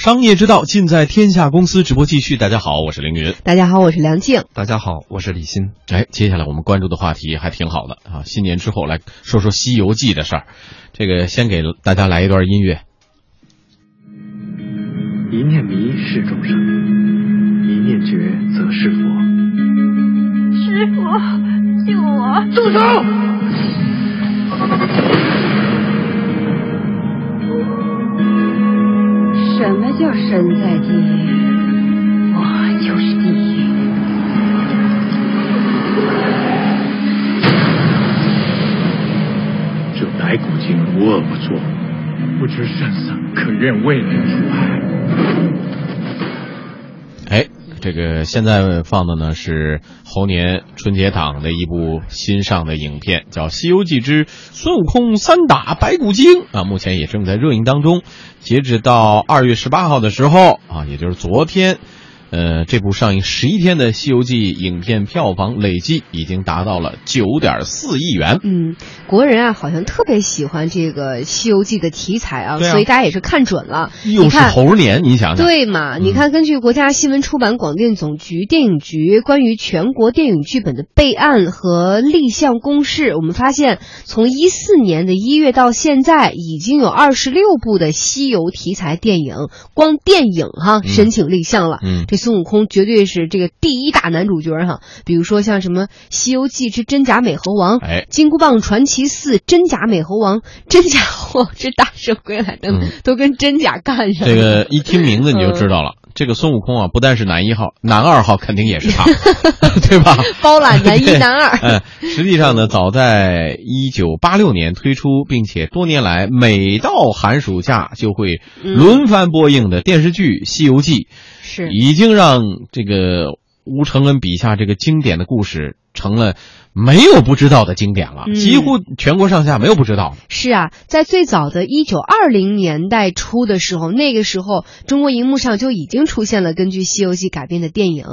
商业之道尽在天下公司直播继续。大家好，我是凌云。大家好，我是梁静。大家好，我是李欣。哎，接下来我们关注的话题还挺好的啊！新年之后来说说《西游记》的事儿。这个先给大家来一段音乐。一念迷是众生，一念觉则是佛。师傅，救我！住手！要身在地狱？我就是地狱。这白骨精无恶不作，不知生死，可愿为民除害？这个现在放的呢是猴年春节档的一部新上的影片，叫《西游记之孙悟空三打白骨精》啊，目前也正在热映当中。截止到二月十八号的时候啊，也就是昨天。呃，这部上映十一天的《西游记》影片票房累计已经达到了九点四亿元。嗯，国人啊，好像特别喜欢这个《西游记》的题材啊，啊所以大家也是看准了。又是猴年，你想想，对嘛？你看，根据国家新闻出版广电总局电影局关于全国电影剧本的备案和立项公示，我们发现，从一四年的一月到现在，已经有二十六部的西游题材电影，光电影哈申请立项了。嗯这孙悟空绝对是这个第一大男主角哈。比如说像什么《西游记之真假美猴王》哎金箍棒传奇四》真假美猴王》真假货之大圣归来等等，嗯都跟真假干上了。这个一听名字你就知道了，这个孙悟空啊，不但是男一号，男二号肯定也是他，对吧？包揽男一男二。嗯，实际上呢，早在一九八六年推出，并且多年来每到寒暑假就会轮番播映的电视剧《西游记》，是已经让这个吴承恩笔下这个经典的故事成了没有不知道的经典了，嗯几乎全国上下没有不知道。是啊，在最早的一九二零年代初的时候，那个时候中国荧幕上就已经出现了根据《西游记》改编的电影。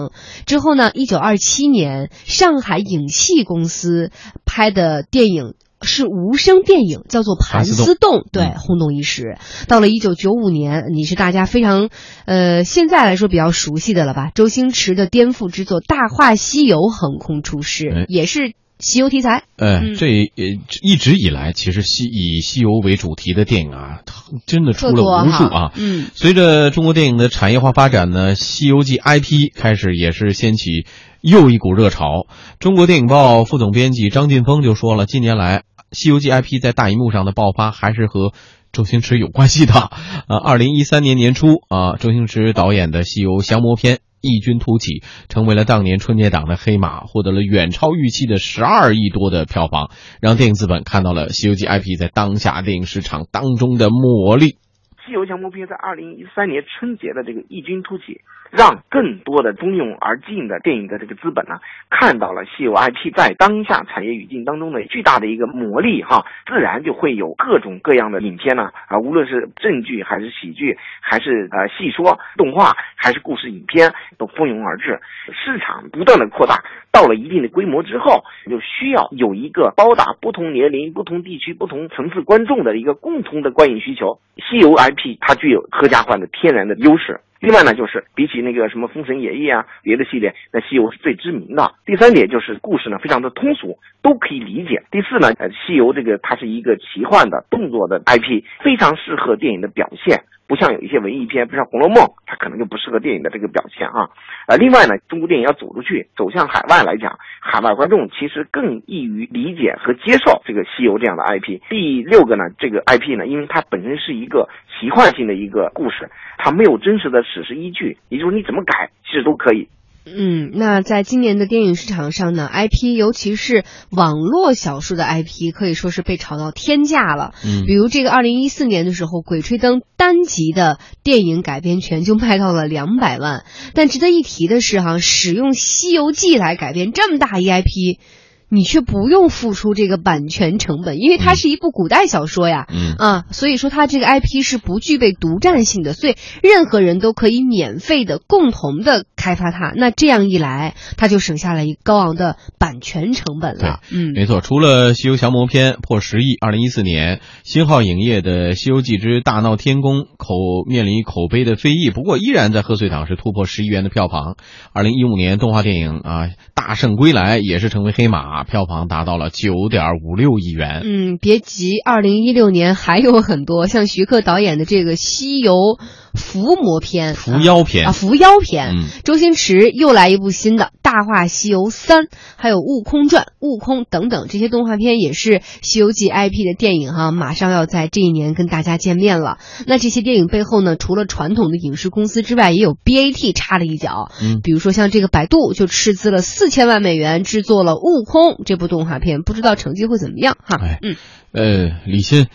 之后呢，一九二七年，上海影戏公司拍的电影。是无声电影，叫做《盘丝洞》，对，嗯轰动一时。到了一九九五年，你是大家非常，呃，现在来说比较熟悉的了吧？周星驰的颠覆之作《大话西游》横空出世，哎也是西游题材。呃，嗯这呃一直以来，其实西以西游为主题的电影啊，真的出了无数啊。嗯，随着中国电影的产业化发展呢，《西游记》IP 开始也是掀起又一股热潮。中国电影报副总编辑张晋峰就说了，近年来《西游记》IP 在大荧幕上的爆发还是和周星驰有关系的。呃，二零一三年年初啊、周星驰导演的《西游降魔篇》。异军突起，成为了当年春节档的黑马，获得了远超预期的十二亿多的票房，让电影资本看到了《西游记》IP 在当下电影市场当中的魔力。《西游降魔篇》在二零一三年春节的这个异军突起，让更多的蜂拥而进的电影的这个资本呢，看到了西游 IP 在当下产业语境当中的巨大的一个魔力哈，自然就会有各种各样的影片呢啊，无论是正剧还是喜剧，还是呃戏说动画，还是故事影片，都蜂拥而至，市场不断的扩大，到了一定的规模之后，就需要有一个包打不同年龄、不同地区、不同层次观众的一个共同的观影需求。西游 IP 它具有合家欢的天然的优势。另外呢，就是比起那个什么《封神演义》啊，别的系列，那西游是最知名的。第三点就是故事呢非常的通俗，都可以理解。第四呢，呃，西游这个它是一个奇幻的动作的 IP，非常适合电影的表现。不像有一些文艺片，不像《红楼梦》，它可能就不适合电影的这个表现啊。呃，另外呢，中国电影要走出去，走向海外来讲，海外观众其实更易于理解和接受这个西游这样的 IP。第六个呢，这个 IP 呢，因为它本身是一个奇幻性的一个故事，它没有真实的史实依据，也就是你怎么改其实都可以。嗯，那在今年的电影市场上呢，IP 尤其是网络小说的 IP 可以说是被炒到天价了。嗯比如这个二零一四年的时候，《鬼吹灯》单集的电影改编权就卖到了两百万。但值得一提的是，哈，使用《西游记》来改编这么大一 IP，你却不用付出这个版权成本，因为它是一部古代小说呀，嗯啊，所以说它这个 IP 是不具备独占性的，所以任何人都可以免费的共同的开发它。那这样一来，它就省下了一个高昂的版权成本了。嗯，没错，除了《西游降魔篇》破十亿，二零一四年新浩影业的《西游记之大闹天宫》口面临口碑的非议，不过依然在贺岁档是突破十亿元的票房。二零一五年动画电影啊《大圣归来》也是成为黑马，票房达到了九点五六亿元。嗯，别急，二零一六年还有很多，像徐克导演的这个《西游伏魔篇》、伏妖篇啊，伏妖篇。嗯周星驰又来一部新的《大话西游三》，还有《悟空传》《悟空》等等这些动画片也是《西游记》IP 的电影哈，马上要在这一年跟大家见面了。那这些电影背后呢，除了传统的影视公司之外，也有 BAT 插了一脚。嗯比如说像这个百度就斥资了四千万美元制作了《悟空》这部动画片，不知道成绩会怎么样哈。哎嗯。呃，李欣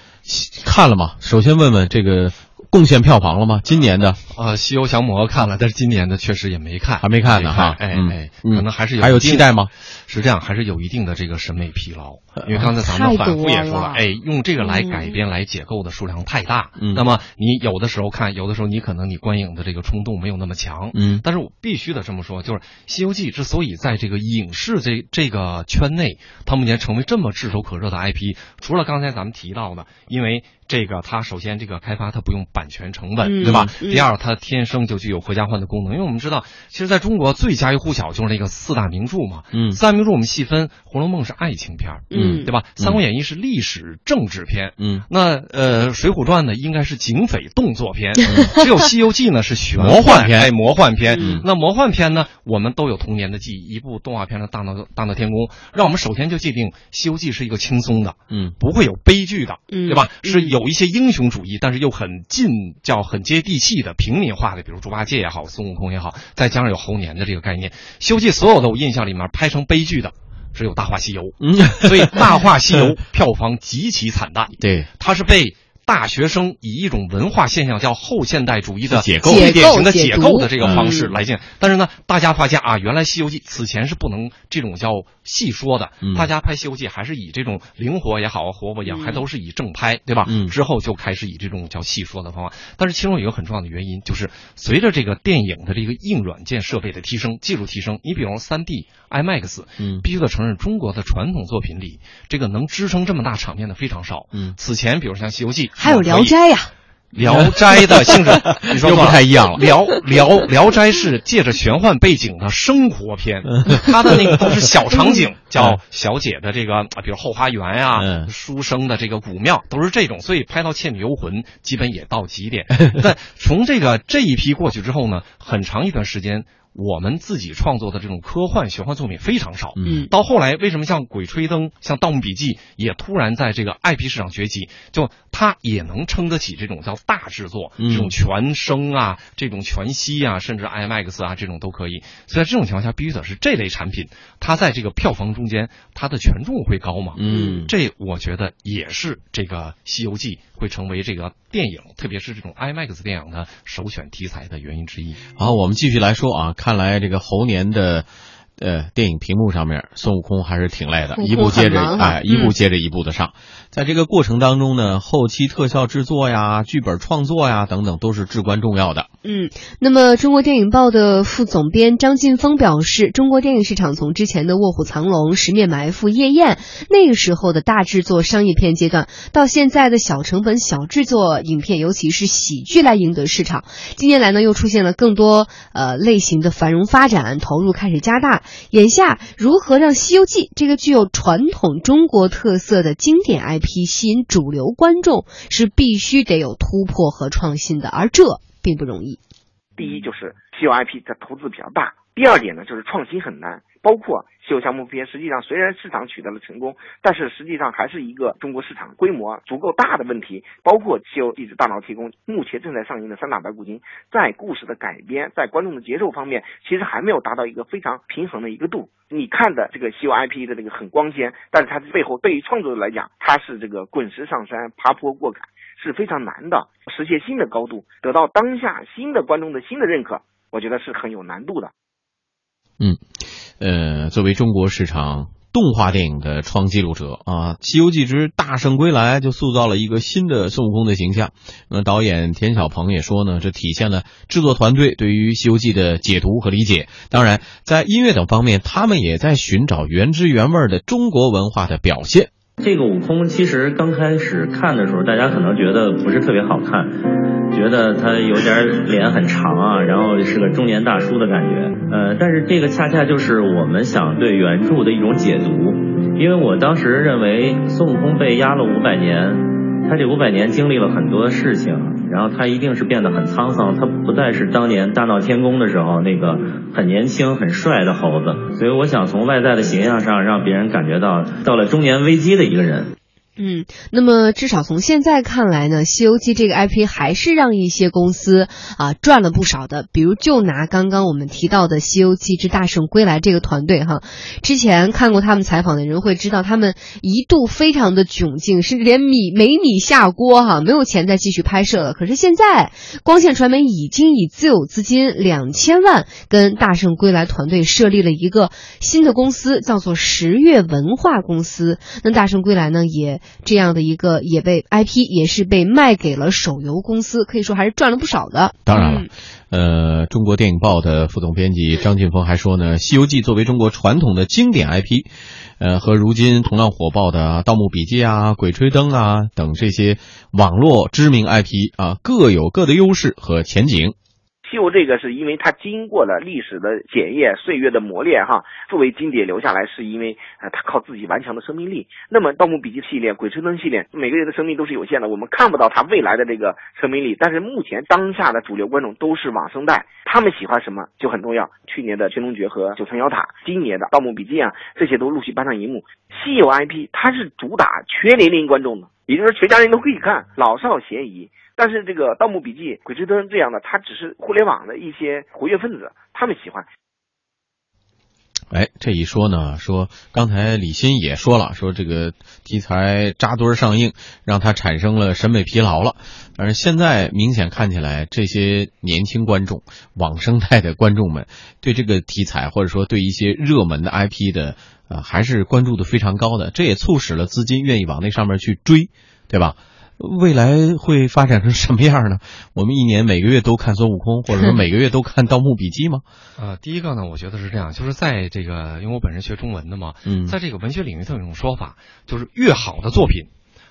看了吗？首先问问这个贡献票房了吗？今年的呃，《西游降魔》看了，但是今年的确实也没看，还没看呢哈嗯哎哎，嗯可能还是有还有期待吗？是这样，还是有一定的这个审美疲劳，因为刚才咱们反复也说了，哎，用这个来改编来解构的数量太大，嗯那么你有的时候看，有的时候你可能你观影的这个冲动没有那么强，嗯但是我必须得这么说，就是《西游记》之所以在这个影视这这个圈内，它目前成为这么炙手可热的 IP，除了刚才咱们提到的，因为这个它首先这个开发它不用版权成本，嗯对吧？嗯第二，它天生就具有合家欢的功能，因为我们知道，其实在中国最家喻户晓就是那个四大名著嘛，嗯。四大名著我们细分，《红楼梦》是爱情片嗯。对吧？《三国演义》是历史政治片，嗯，那呃，《水浒传》呢应该是警匪动作片，只有《西游记》呢是玄魔幻片。哎，魔幻片。嗯。那魔幻片呢，我们都有童年的记忆，一部动画片的《大闹大闹天宫》，让我们首先就界定《西游记》是一个轻松的，嗯。不会有悲剧的，嗯。对吧？嗯。是有一些英雄主义，但是又很近，叫很接地气的平民化的，比如猪八戒也好，孙悟空也好，再加上有猴年的这个概念，《西游记》所有的我印象里面拍成悲剧的。只有《大话西游》，嗯，所以《大话西游》票房极其惨淡。对，它是被大学生以一种文化现象叫后现代主义的解构最典型的解构的这个方式嗯来进。但是呢，大家发现啊，原来《西游记》此前是不能这种叫细说的，嗯大家拍《西游记》还是以这种灵活也好，活泼也好，嗯还都是以正拍，对吧？嗯之后就开始以这种叫细说的方法。但是其中有一个很重要的原因，就是随着这个电影的这个硬软件设备的提升，技术提升，你比如三 D、IMAX，嗯必须得承认，中国的传统作品里，这个能支撑这么大场面的非常少。嗯此前比如像《西游记》，还有《聊斋》呀，聊斋的性质，你说又不太一样了 聊聊聊斋是借着玄幻背景的生活片，它的那个都是小场景，叫小姐的这个，啊比如后花园呀、嗯书生的这个古庙，都是这种，所以拍到《倩女幽魂》基本也到极点。但从这个这一批过去之后呢，很长一段时间。我们自己创作的这种科幻玄幻作品非常少，嗯到后来为什么像《鬼吹灯》、像《盗墓笔记》也突然在这个 IP 市场崛起？就它也能撑得起这种叫大制作，嗯这种全声啊，这种全息啊，甚至 IMAX 啊，这种都可以。所以在这种情况下，必须得是这类产品，它在这个票房中间，它的权重会高嘛？嗯这我觉得也是这个《西游记》会成为这个电影，特别是这种 IMAX 电影的首选题材的原因之一。好，我们继续来说啊，看来这个猴年的。呃，电影屏幕上面，孙悟空还是挺累的，一步接着哎，一部嗯接着一步的上。在这个过程当中呢，后期特效制作呀、剧本创作呀等等，都是至关重要的。嗯，那么中国电影报的副总编张劲峰表示，中国电影市场从之前的《卧虎藏龙》《十面埋伏》《夜宴》那个时候的大制作商业片阶段，到现在的小成本小制作影片，尤其是喜剧来赢得市场。近年来呢，又出现了更多呃类型的繁荣发展，投入开始加大。眼下，如何让《西游记》这个具有传统中国特色的经典 IP 吸引主流观众，是必须得有突破和创新的，而这并不容易。第一就是西游 IP 的投资比较大，第二点呢就是创新很难。包括《西游降魔篇》，实际上虽然市场取得了成功，但是实际上还是一个中国市场规模足够大的问题。包括《西游记之大脑提供》，目前正在上映的《三打白骨精》，在故事的改编，在观众的接受方面，其实还没有达到一个非常平衡的一个度。你看的这个西游 IP 的这个很光鲜，但是它背后对于创作者来讲，它是这个滚石上山，爬坡过坎，是非常难的。实现新的高度，得到当下新的观众的新的认可，我觉得是很有难度的。嗯，呃，作为中国市场动画电影的创纪录者啊，《西游记之大圣归来》就塑造了一个新的孙悟空的形象。那导演田小鹏也说呢，这体现了制作团队对于《西游记》的解读和理解。当然，在音乐等方面，他们也在寻找原汁原味的中国文化的表现。这个悟空其实刚开始看的时候，大家可能觉得不是特别好看，觉得他有点脸很长啊，然后是个中年大叔的感觉。呃，但是这个恰恰就是我们想对原著的一种解读，因为我当时认为孙悟空被压了五百年。他这五百年经历了很多事情，然后他一定是变得很沧桑，他不再是当年大闹天宫的时候那个很年轻很帅的猴子，所以我想从外在的形象上让别人感觉到到了中年危机的一个人。嗯，那么至少从现在看来呢，《西游记》这个 IP 还是让一些公司啊赚了不少的。比如，就拿刚刚我们提到的《西游记之大圣归来》这个团队哈，之前看过他们采访的人会知道，他们一度非常的窘境，甚至连米没米下锅哈，没有钱再继续拍摄了。可是现在，光线传媒已经以自有资金两千万跟大圣归来团队设立了一个新的公司，叫做十月文化公司。那大圣归来呢也。这样的一个也被 IP 也是被卖给了手游公司，可以说还是赚了不少的。当然了，呃，中国电影报的副总编辑张劲峰还说呢，《西游记》作为中国传统的经典 IP，呃，和如今同样火爆的《盗墓笔记》啊、《鬼吹灯》啊等这些网络知名 IP 啊，各有各的优势和前景。就这个是因为它经过了历史的检验、岁月的磨练，哈，作为经典留下来，是因为呃它靠自己顽强的生命力。那么《盗墓笔记》系列、《鬼吹灯》系列，每个人的生命都是有限的，我们看不到他未来的这个生命力。但是目前当下的主流观众都是往生代，他们喜欢什么就很重要。去年的《寻龙诀》和《九层妖塔》，今年的《盗墓笔记》啊，这些都陆续搬上荧幕。稀有 IP 它是主打全年龄观众的，也就是说全家人都可以看，老少咸宜。但是这个《盗墓笔记》《鬼吹灯》这样的，它只是互联网的一些活跃分子，他们喜欢。哎，这一说呢，说刚才李欣也说了，说这个题材扎堆上映，让他产生了审美疲劳了。而现在明显看起来，这些年轻观众、网生态的观众们，对这个题材或者说对一些热门的 IP 的，呃，还是关注度非常高的。这也促使了资金愿意往那上面去追，对吧？未来会发展成什么样呢？我们一年每个月都看孙悟空，或者说 每个月都看《盗墓笔记》吗？呃，第一个呢，我觉得是这样，就是在这个，因为我本人学中文的嘛，嗯，在这个文学领域，它有一种说法，就是越好的作品，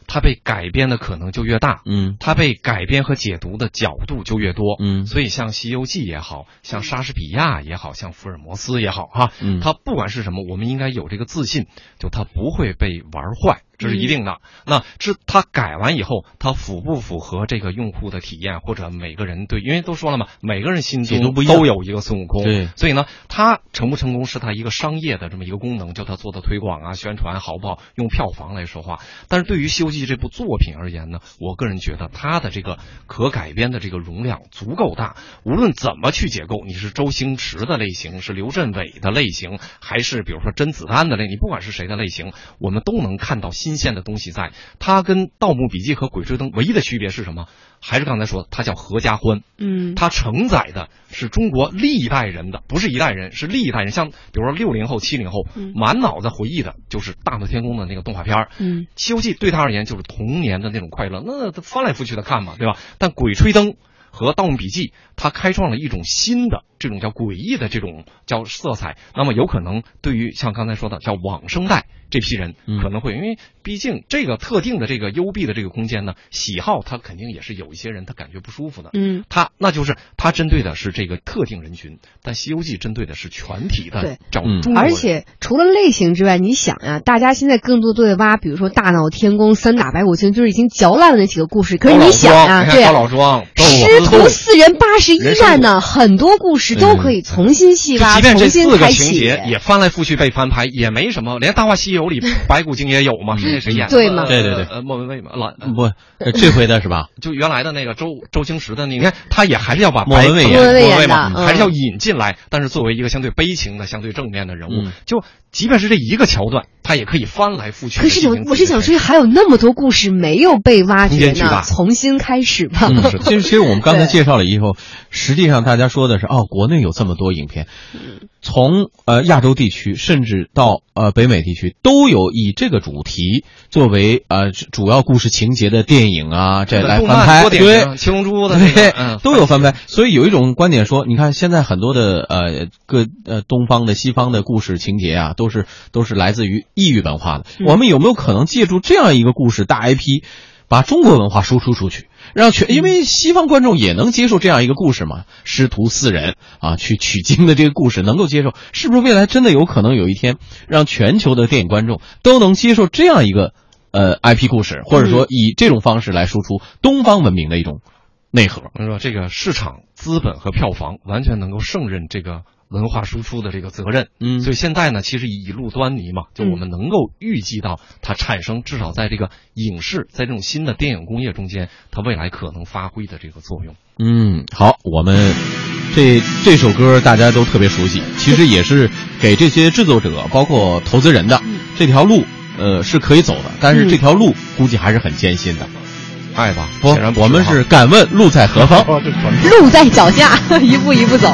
它被改编的可能就越大，嗯，它被改编和解读的角度就越多，嗯，所以像《西游记》也好像莎士比亚也好像福尔摩斯也好，哈，嗯，它不管是什么，我们应该有这个自信，就它不会被玩坏。这是一定的。那这他改完以后，他符不符合这个用户的体验，或者每个人对？因为都说了嘛，每个人心中都有一个孙悟空。对，所以呢，他成不成功是他一个商业的这么一个功能，叫他做的推广啊、宣传好不好，用票房来说话。但是对于《西游记》这部作品而言呢，我个人觉得它的这个可改编的这个容量足够大。无论怎么去解构，你是周星驰的类型，是刘镇伟的类型，还是比如说甄子丹的类，你不管是谁的类型，我们都能看到新。新鲜的东西在，它跟《盗墓笔记》和《鬼吹灯》唯一的区别是什么？还是刚才说，它叫合家欢。嗯，它承载的是中国历代人的，不是一代人，是历代人。像比如说六零后、七零后，满脑子回忆的就是《大闹天宫》的那个动画片儿。嗯，《西游记》对他而言就是童年的那种快乐，那翻来覆去的看嘛，对吧？但《鬼吹灯》和《盗墓笔记》，它开创了一种新的这种叫诡异的这种叫色彩。那么有可能对于像刚才说的叫往生代。这批人可能会，因为毕竟这个特定的这个幽闭的这个空间呢，喜好他肯定也是有一些人他感觉不舒服的。嗯，他那就是他针对的是这个特定人群，但《西游记》针对的是全体的。对，叫而且除了类型之外，你想呀，大家现在更多都在挖，比如说大闹天宫、三打白骨精，就是已经嚼烂了那几个故事。可是你想啊，对高老庄、师徒四人八十一难呢，很多故事都可以重新细挖，重新开启。也翻来覆去被翻拍，也没什么，连《大话西游》。里 白骨精也有嘛？是那谁演的？对吗？对对对，呃，莫文蔚嘛，老不，这回的是吧？就原来的那个周周星驰的，你看他也还是要把莫文蔚演，莫文蔚嘛，还是要引进来。但是作为一个相对悲情的、相对正面的人物，就即便是这一个桥段，他也可以翻来覆去。可是我，我是想说，还有那么多故事没有被挖掘呢，重新开始吧。嗯，是。其实，其实我们刚才 介绍了以后，实际上大家说的是，哦，国内有这么多影片，从呃亚洲地区，甚至到呃北美地区，都有以这个主题作为呃主要故事情节的电影啊，这来翻拍，对，七龙珠的对，都有翻拍。所以有一种观点说，你看现在很多的呃各呃东方的、西方的故事情节啊，都是都是来自于异域文化的。我们有没有可能借助这样一个故事大 IP，把中国文化输出出去，让全因为西方观众也能接受这样一个故事嘛？师徒四人啊去取经的这个故事能够接受，是不是未来真的有可能有一天让全球的电影观众都能接受这样一个呃 IP 故事，或者说以这种方式来输出东方文明的一种内核？我说这个市场资本和票房完全能够胜任这个。文化输出的这个责任，嗯，所以现在呢，其实已露端倪嘛，就我们能够预计到它产生，至少在这个影视，在这种新的电影工业中间，它未来可能发挥的这个作用。嗯，好，我们这这首歌大家都特别熟悉，其实也是给这些制作者，包括投资人的这条路，呃，是可以走的，但是这条路估计还是很艰辛的。爱吧，不，我们是敢问路在何方？路在脚下，一步一步走。